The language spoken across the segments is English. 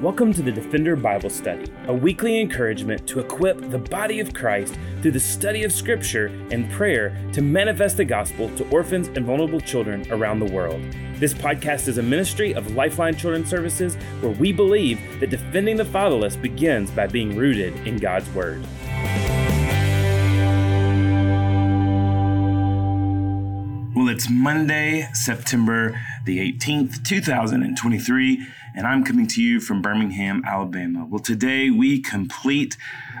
Welcome to the Defender Bible Study, a weekly encouragement to equip the body of Christ through the study of Scripture and prayer to manifest the gospel to orphans and vulnerable children around the world. This podcast is a ministry of Lifeline Children's Services where we believe that defending the fatherless begins by being rooted in God's Word. Well, it's Monday, September the 18th, 2023 and I'm coming to you from Birmingham, Alabama. Well, today we complete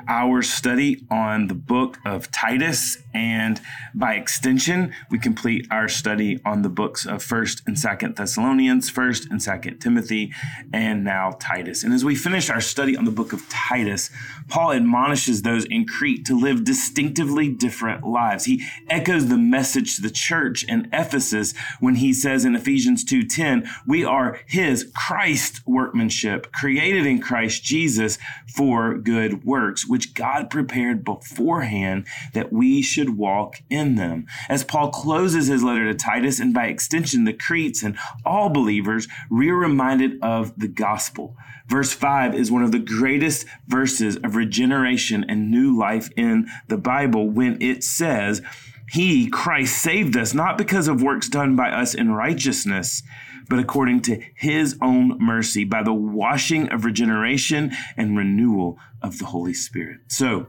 our study on the book of Titus, and by extension, we complete our study on the books of 1st and 2nd Thessalonians, 1st and 2nd Timothy, and now Titus. And as we finish our study on the book of Titus, Paul admonishes those in Crete to live distinctively different lives. He echoes the message to the church in Ephesus when he says in Ephesians 2:10, "We are his Christ workmanship, created in Christ Jesus for good works, which God prepared beforehand that we should walk in them." As Paul closes his letter to Titus and by extension the Cretes and all believers, we are reminded of the gospel. Verse 5 is one of the greatest verses of regeneration and new life in the Bible when it says, He, Christ, saved us not because of works done by us in righteousness, but according to His own mercy by the washing of regeneration and renewal of the Holy Spirit. So,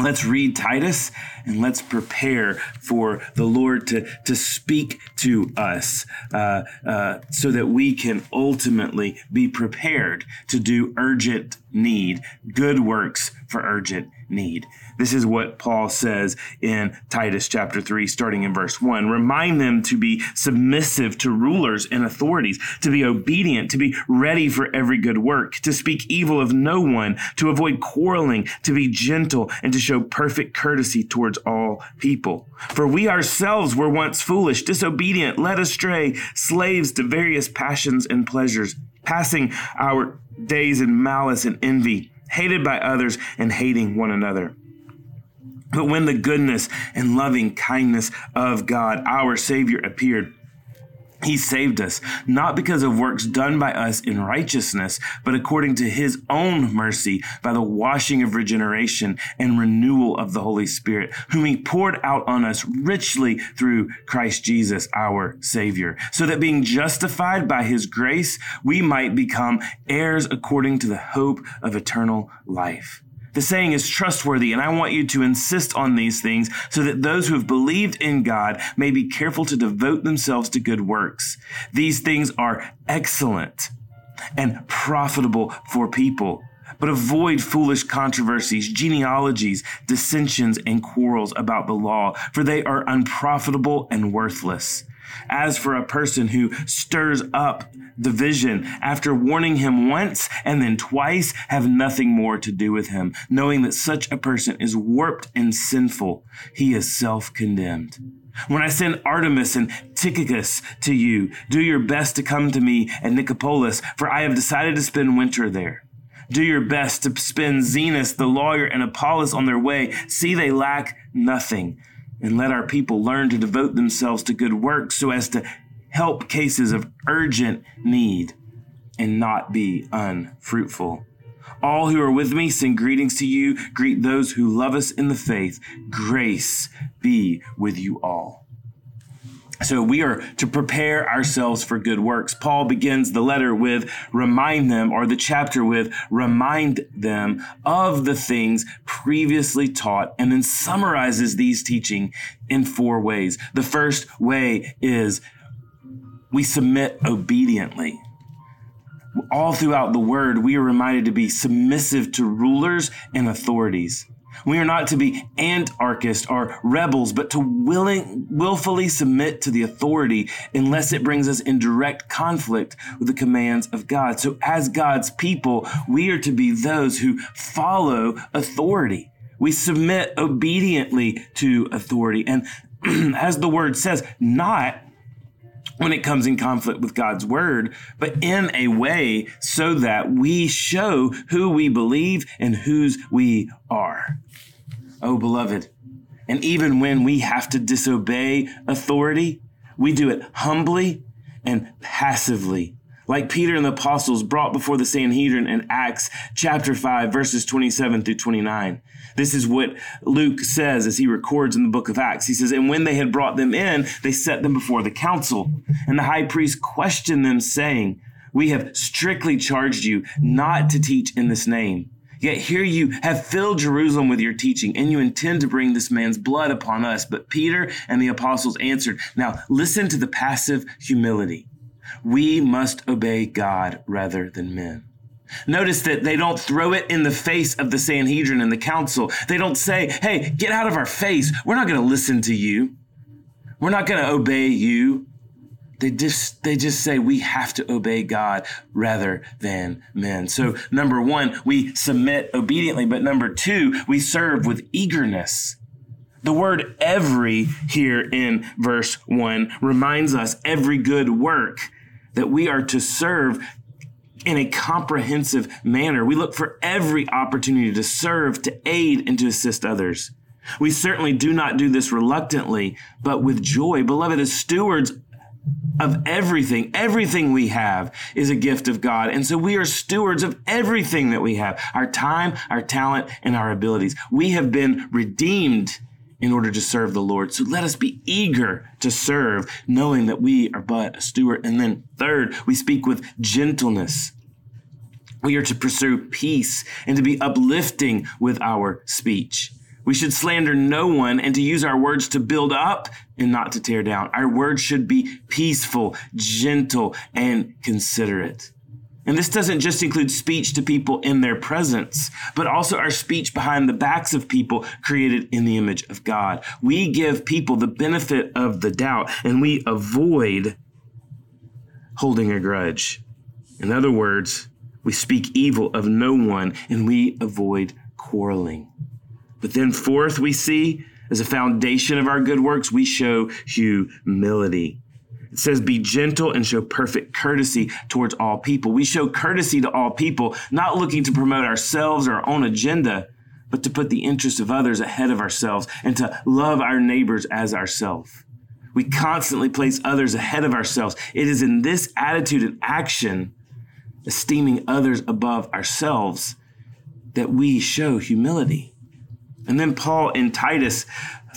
Let's read Titus and let's prepare for the Lord to, to speak to us uh, uh, so that we can ultimately be prepared to do urgent need, good works for urgent need. This is what Paul says in Titus chapter 3, starting in verse 1. Remind them to be submissive to rulers and authorities, to be obedient, to be ready for every good work, to speak evil of no one, to avoid quarreling, to be gentle, and to show perfect courtesy towards all people. For we ourselves were once foolish, disobedient, led astray, slaves to various passions and pleasures, passing our days in malice and envy, hated by others and hating one another. But when the goodness and loving kindness of God, our Savior, appeared, he saved us, not because of works done by us in righteousness, but according to his own mercy by the washing of regeneration and renewal of the Holy Spirit, whom he poured out on us richly through Christ Jesus, our Savior, so that being justified by his grace, we might become heirs according to the hope of eternal life. The saying is trustworthy, and I want you to insist on these things so that those who have believed in God may be careful to devote themselves to good works. These things are excellent and profitable for people. But avoid foolish controversies, genealogies, dissensions, and quarrels about the law, for they are unprofitable and worthless. As for a person who stirs up division after warning him once and then twice, have nothing more to do with him, knowing that such a person is warped and sinful. He is self condemned. When I send Artemas and Tychicus to you, do your best to come to me at Nicopolis, for I have decided to spend winter there. Do your best to spend Zenas, the lawyer, and Apollos on their way. See, they lack nothing and let our people learn to devote themselves to good works so as to help cases of urgent need and not be unfruitful. All who are with me send greetings to you. Greet those who love us in the faith. Grace be with you all. So we are to prepare ourselves for good works. Paul begins the letter with remind them, or the chapter with remind them of the things previously taught, and then summarizes these teaching in four ways. The first way is we submit obediently. All throughout the word, we are reminded to be submissive to rulers and authorities. We are not to be anarchists or rebels, but to willing, willfully submit to the authority unless it brings us in direct conflict with the commands of God. So as God's people, we are to be those who follow authority. We submit obediently to authority. And as the word says, not when it comes in conflict with God's word, but in a way so that we show who we believe and whose we are. Oh, beloved. And even when we have to disobey authority, we do it humbly and passively, like Peter and the apostles brought before the Sanhedrin in Acts chapter 5, verses 27 through 29. This is what Luke says as he records in the book of Acts. He says, And when they had brought them in, they set them before the council. And the high priest questioned them, saying, We have strictly charged you not to teach in this name. Yet here you have filled Jerusalem with your teaching, and you intend to bring this man's blood upon us. But Peter and the apostles answered, Now listen to the passive humility. We must obey God rather than men. Notice that they don't throw it in the face of the Sanhedrin and the council. They don't say, hey, get out of our face. We're not going to listen to you. We're not going to obey you. They just, they just say we have to obey God rather than men. So number one, we submit obediently, but number two, we serve with eagerness. The word every here in verse one reminds us every good work that we are to serve in a comprehensive manner. We look for every opportunity to serve, to aid, and to assist others. We certainly do not do this reluctantly, but with joy. Beloved, as stewards of everything, everything we have is a gift of God. And so we are stewards of everything that we have our time, our talent, and our abilities. We have been redeemed in order to serve the Lord. So let us be eager to serve, knowing that we are but a steward. And then, third, we speak with gentleness. We are to pursue peace and to be uplifting with our speech. We should slander no one and to use our words to build up and not to tear down. Our words should be peaceful, gentle, and considerate. And this doesn't just include speech to people in their presence, but also our speech behind the backs of people created in the image of God. We give people the benefit of the doubt and we avoid holding a grudge. In other words, we speak evil of no one and we avoid quarreling. But then, fourth, we see as a foundation of our good works, we show humility. It says, Be gentle and show perfect courtesy towards all people. We show courtesy to all people, not looking to promote ourselves or our own agenda, but to put the interests of others ahead of ourselves and to love our neighbors as ourselves. We constantly place others ahead of ourselves. It is in this attitude and action, esteeming others above ourselves, that we show humility. And then Paul in Titus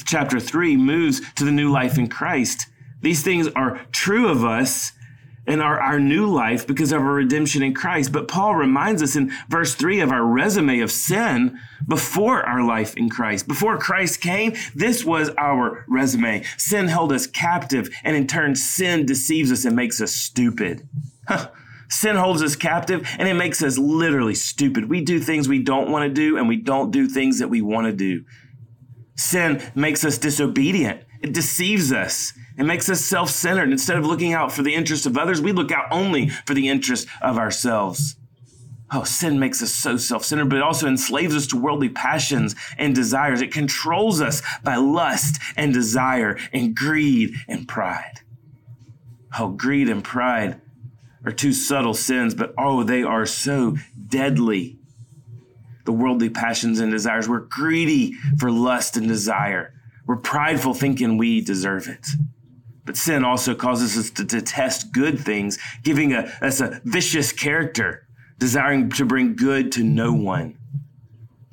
chapter 3 moves to the new life in Christ these things are true of us and are our new life because of our redemption in Christ. But Paul reminds us in verse 3 of our resume of sin before our life in Christ. Before Christ came, this was our resume. Sin held us captive, and in turn, sin deceives us and makes us stupid. Sin holds us captive and it makes us literally stupid. We do things we don't want to do and we don't do things that we want to do. Sin makes us disobedient. It deceives us. It makes us self centered. Instead of looking out for the interests of others, we look out only for the interests of ourselves. Oh, sin makes us so self centered, but it also enslaves us to worldly passions and desires. It controls us by lust and desire and greed and pride. Oh, greed and pride are two subtle sins, but oh, they are so deadly. The worldly passions and desires. We're greedy for lust and desire. We're prideful thinking we deserve it. But sin also causes us to detest good things, giving a, us a vicious character, desiring to bring good to no one.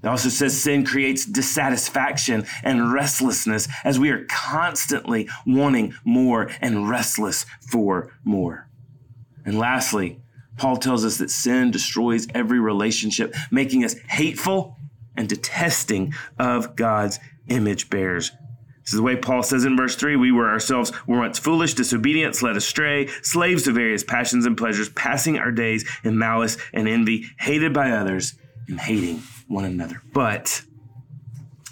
It also says sin creates dissatisfaction and restlessness as we are constantly wanting more and restless for more. And lastly, Paul tells us that sin destroys every relationship, making us hateful and detesting of God's image bearers. This is the way Paul says in verse 3 we were ourselves were once foolish, disobedient, led astray, slaves to various passions and pleasures, passing our days in malice and envy, hated by others and hating one another. But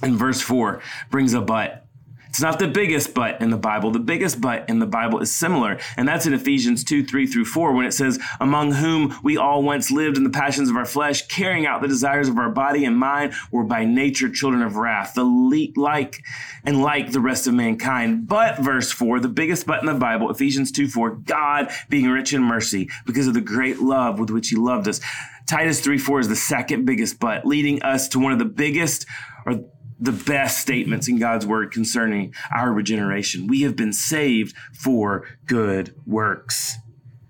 in verse 4 brings a but. It's not the biggest but in the Bible. The biggest but in the Bible is similar, and that's in Ephesians 2 3 through 4, when it says, Among whom we all once lived in the passions of our flesh, carrying out the desires of our body and mind, were by nature children of wrath, the le- like and like the rest of mankind. But, verse 4, the biggest but in the Bible, Ephesians 2 4, God being rich in mercy because of the great love with which he loved us. Titus 3 4 is the second biggest but, leading us to one of the biggest or the best statements in God's word concerning our regeneration. We have been saved for good works.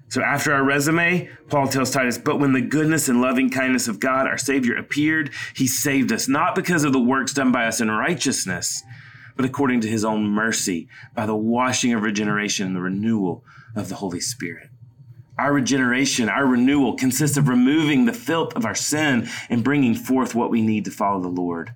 So after our resume, Paul tells Titus, but when the goodness and loving kindness of God, our Savior, appeared, he saved us, not because of the works done by us in righteousness, but according to his own mercy, by the washing of regeneration and the renewal of the Holy Spirit. Our regeneration, our renewal consists of removing the filth of our sin and bringing forth what we need to follow the Lord.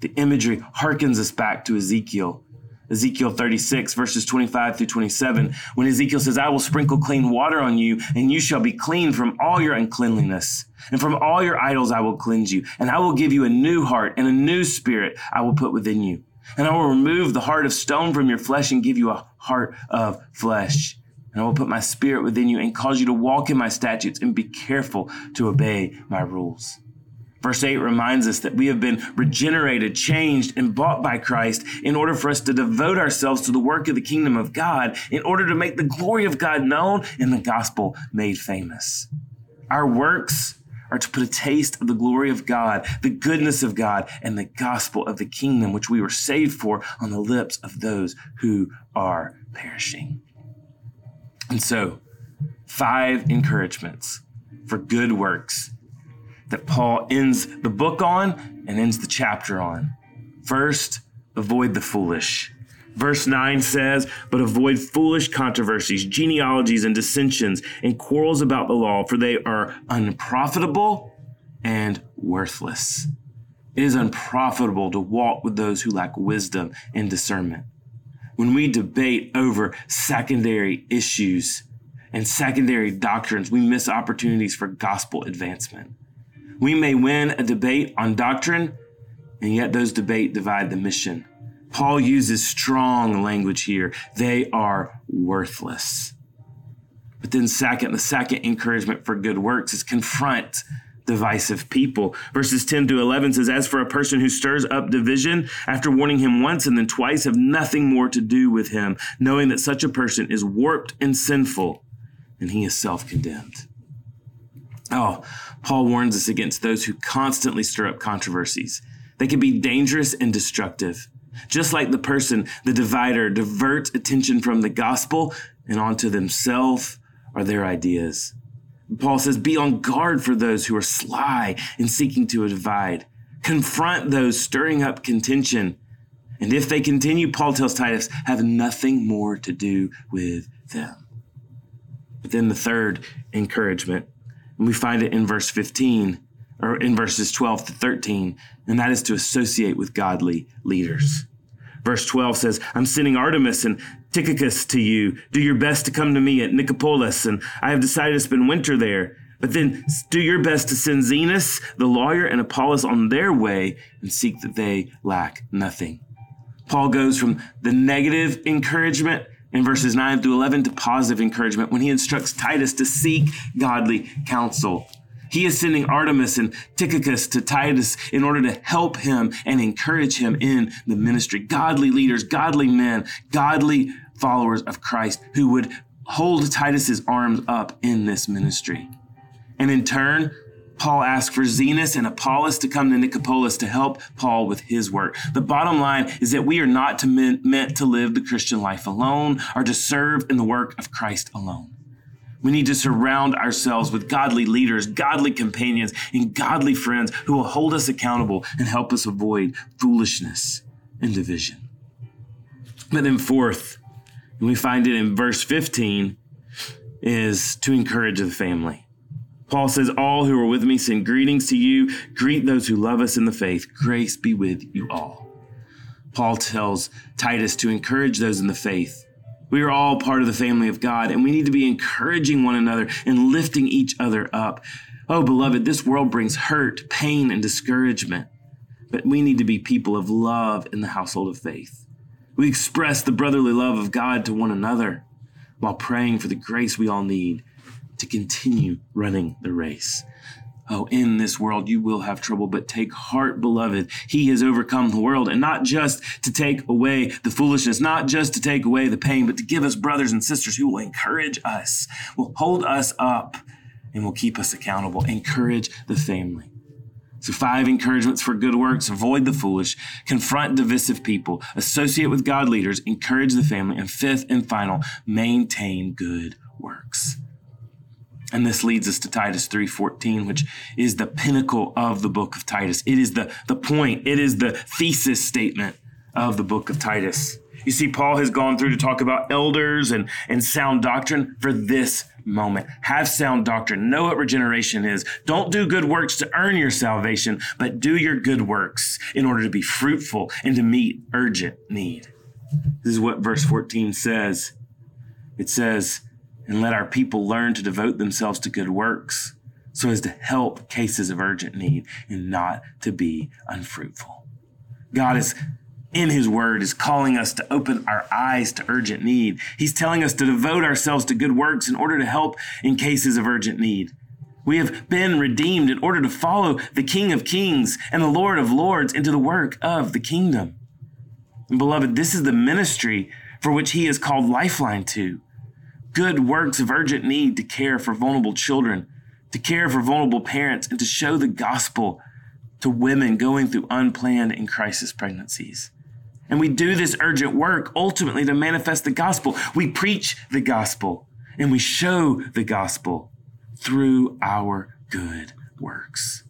The imagery harkens us back to Ezekiel Ezekiel 36, verses 25 through 27, when Ezekiel says, I will sprinkle clean water on you, and you shall be clean from all your uncleanliness. And from all your idols I will cleanse you. And I will give you a new heart, and a new spirit I will put within you. And I will remove the heart of stone from your flesh and give you a heart of flesh. And I will put my spirit within you and cause you to walk in my statutes and be careful to obey my rules. Verse 8 reminds us that we have been regenerated, changed, and bought by Christ in order for us to devote ourselves to the work of the kingdom of God, in order to make the glory of God known and the gospel made famous. Our works are to put a taste of the glory of God, the goodness of God, and the gospel of the kingdom, which we were saved for, on the lips of those who are perishing. And so, five encouragements for good works that Paul ends the book on and ends the chapter on. First, avoid the foolish. Verse 9 says, But avoid foolish controversies, genealogies, and dissensions, and quarrels about the law, for they are unprofitable and worthless. It is unprofitable to walk with those who lack wisdom and discernment. When we debate over secondary issues and secondary doctrines, we miss opportunities for gospel advancement. We may win a debate on doctrine, and yet those debate divide the mission. Paul uses strong language here. They are worthless. But then, second, the second encouragement for good works is confront divisive people. Verses 10 to 11 says, As for a person who stirs up division, after warning him once and then twice, have nothing more to do with him, knowing that such a person is warped and sinful, and he is self condemned. Oh, Paul warns us against those who constantly stir up controversies. They can be dangerous and destructive. Just like the person, the divider, diverts attention from the gospel and onto themselves or their ideas. Paul says, Be on guard for those who are sly in seeking to divide. Confront those stirring up contention. And if they continue, Paul tells Titus, have nothing more to do with them. But then the third encouragement and we find it in verse 15 or in verses 12 to 13, and that is to associate with godly leaders. Verse 12 says, I'm sending Artemas and Tychicus to you. Do your best to come to me at Nicopolis, and I have decided to spend winter there. But then do your best to send Zenas, the lawyer, and Apollos on their way and seek that they lack nothing. Paul goes from the negative encouragement in verses 9 through 11 to positive encouragement when he instructs Titus to seek godly counsel. He is sending Artemas and Tychicus to Titus in order to help him and encourage him in the ministry. Godly leaders, godly men, godly followers of Christ who would hold Titus's arms up in this ministry. And in turn, Paul asked for Zenas and Apollos to come to Nicopolis to help Paul with his work. The bottom line is that we are not to meant to live the Christian life alone or to serve in the work of Christ alone. We need to surround ourselves with godly leaders, godly companions, and godly friends who will hold us accountable and help us avoid foolishness and division. But then, fourth, and we find it in verse 15, is to encourage the family. Paul says, All who are with me send greetings to you. Greet those who love us in the faith. Grace be with you all. Paul tells Titus to encourage those in the faith. We are all part of the family of God, and we need to be encouraging one another and lifting each other up. Oh, beloved, this world brings hurt, pain, and discouragement, but we need to be people of love in the household of faith. We express the brotherly love of God to one another while praying for the grace we all need to continue running the race. Oh, in this world you will have trouble, but take heart, beloved. He has overcome the world, and not just to take away the foolishness, not just to take away the pain, but to give us brothers and sisters who will encourage us, will hold us up, and will keep us accountable. Encourage the family. So, five encouragements for good works avoid the foolish, confront divisive people, associate with God leaders, encourage the family, and fifth and final, maintain good works. And this leads us to Titus 3:14, which is the pinnacle of the book of Titus. It is the, the point, it is the thesis statement of the book of Titus. You see, Paul has gone through to talk about elders and, and sound doctrine for this moment. Have sound doctrine. Know what regeneration is. Don't do good works to earn your salvation, but do your good works in order to be fruitful and to meet urgent need. This is what verse 14 says. It says, and let our people learn to devote themselves to good works so as to help cases of urgent need and not to be unfruitful. God is in his word is calling us to open our eyes to urgent need. He's telling us to devote ourselves to good works in order to help in cases of urgent need. We have been redeemed in order to follow the King of Kings and the Lord of Lords into the work of the kingdom. And beloved, this is the ministry for which he is called Lifeline to good works of urgent need to care for vulnerable children, to care for vulnerable parents, and to show the gospel to women going through unplanned and crisis pregnancies. And we do this urgent work ultimately to manifest the gospel. We preach the gospel and we show the gospel through our good works.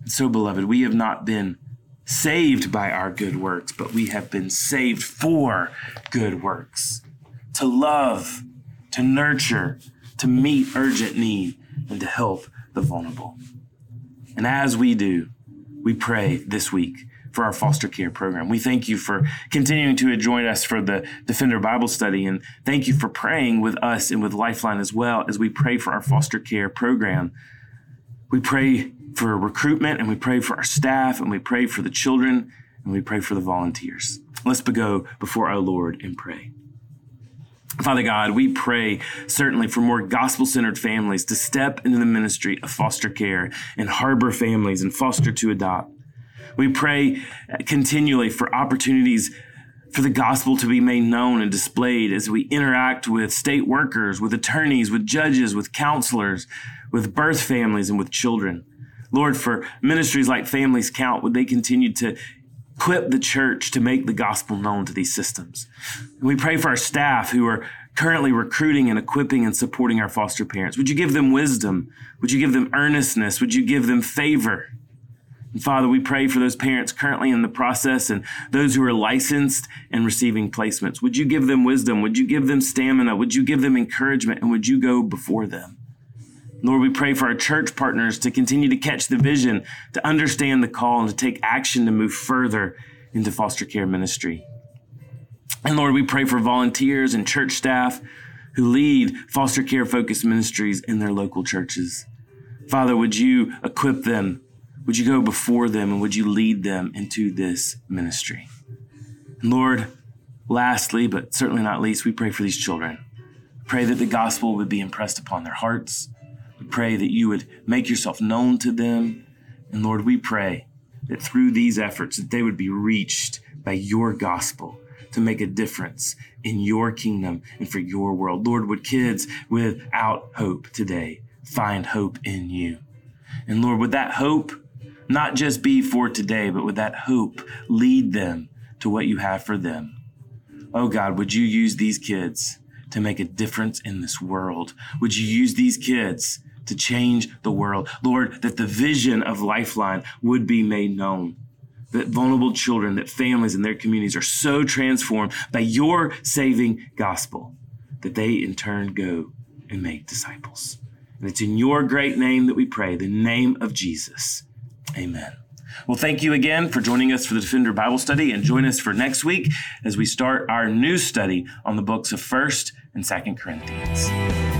And so, beloved, we have not been saved by our good works, but we have been saved for good works to love to nurture, to meet urgent need, and to help the vulnerable. And as we do, we pray this week for our foster care program. We thank you for continuing to join us for the Defender Bible study. And thank you for praying with us and with Lifeline as well as we pray for our foster care program. We pray for recruitment and we pray for our staff and we pray for the children and we pray for the volunteers. Let's go before our Lord and pray. Father God, we pray certainly for more gospel centered families to step into the ministry of foster care and harbor families and foster to adopt. We pray continually for opportunities for the gospel to be made known and displayed as we interact with state workers, with attorneys, with judges, with counselors, with birth families, and with children. Lord, for ministries like Families Count, would they continue to equip the church to make the gospel known to these systems. We pray for our staff who are currently recruiting and equipping and supporting our foster parents. Would you give them wisdom? Would you give them earnestness? Would you give them favor? And Father, we pray for those parents currently in the process and those who are licensed and receiving placements. Would you give them wisdom? Would you give them stamina? Would you give them encouragement? And would you go before them? Lord, we pray for our church partners to continue to catch the vision, to understand the call, and to take action to move further into foster care ministry. And Lord, we pray for volunteers and church staff who lead foster care focused ministries in their local churches. Father, would you equip them? Would you go before them and would you lead them into this ministry? And Lord, lastly, but certainly not least, we pray for these children. Pray that the gospel would be impressed upon their hearts pray that you would make yourself known to them. And Lord, we pray that through these efforts that they would be reached by your gospel to make a difference in your kingdom and for your world. Lord, would kids without hope today find hope in you? And Lord, would that hope not just be for today, but would that hope lead them to what you have for them? Oh God, would you use these kids to make a difference in this world? Would you use these kids to change the world. Lord, that the vision of Lifeline would be made known. That vulnerable children, that families and their communities are so transformed by your saving gospel that they in turn go and make disciples. And it's in your great name that we pray, the name of Jesus. Amen. Well, thank you again for joining us for the Defender Bible Study and join us for next week as we start our new study on the books of 1st and 2nd Corinthians.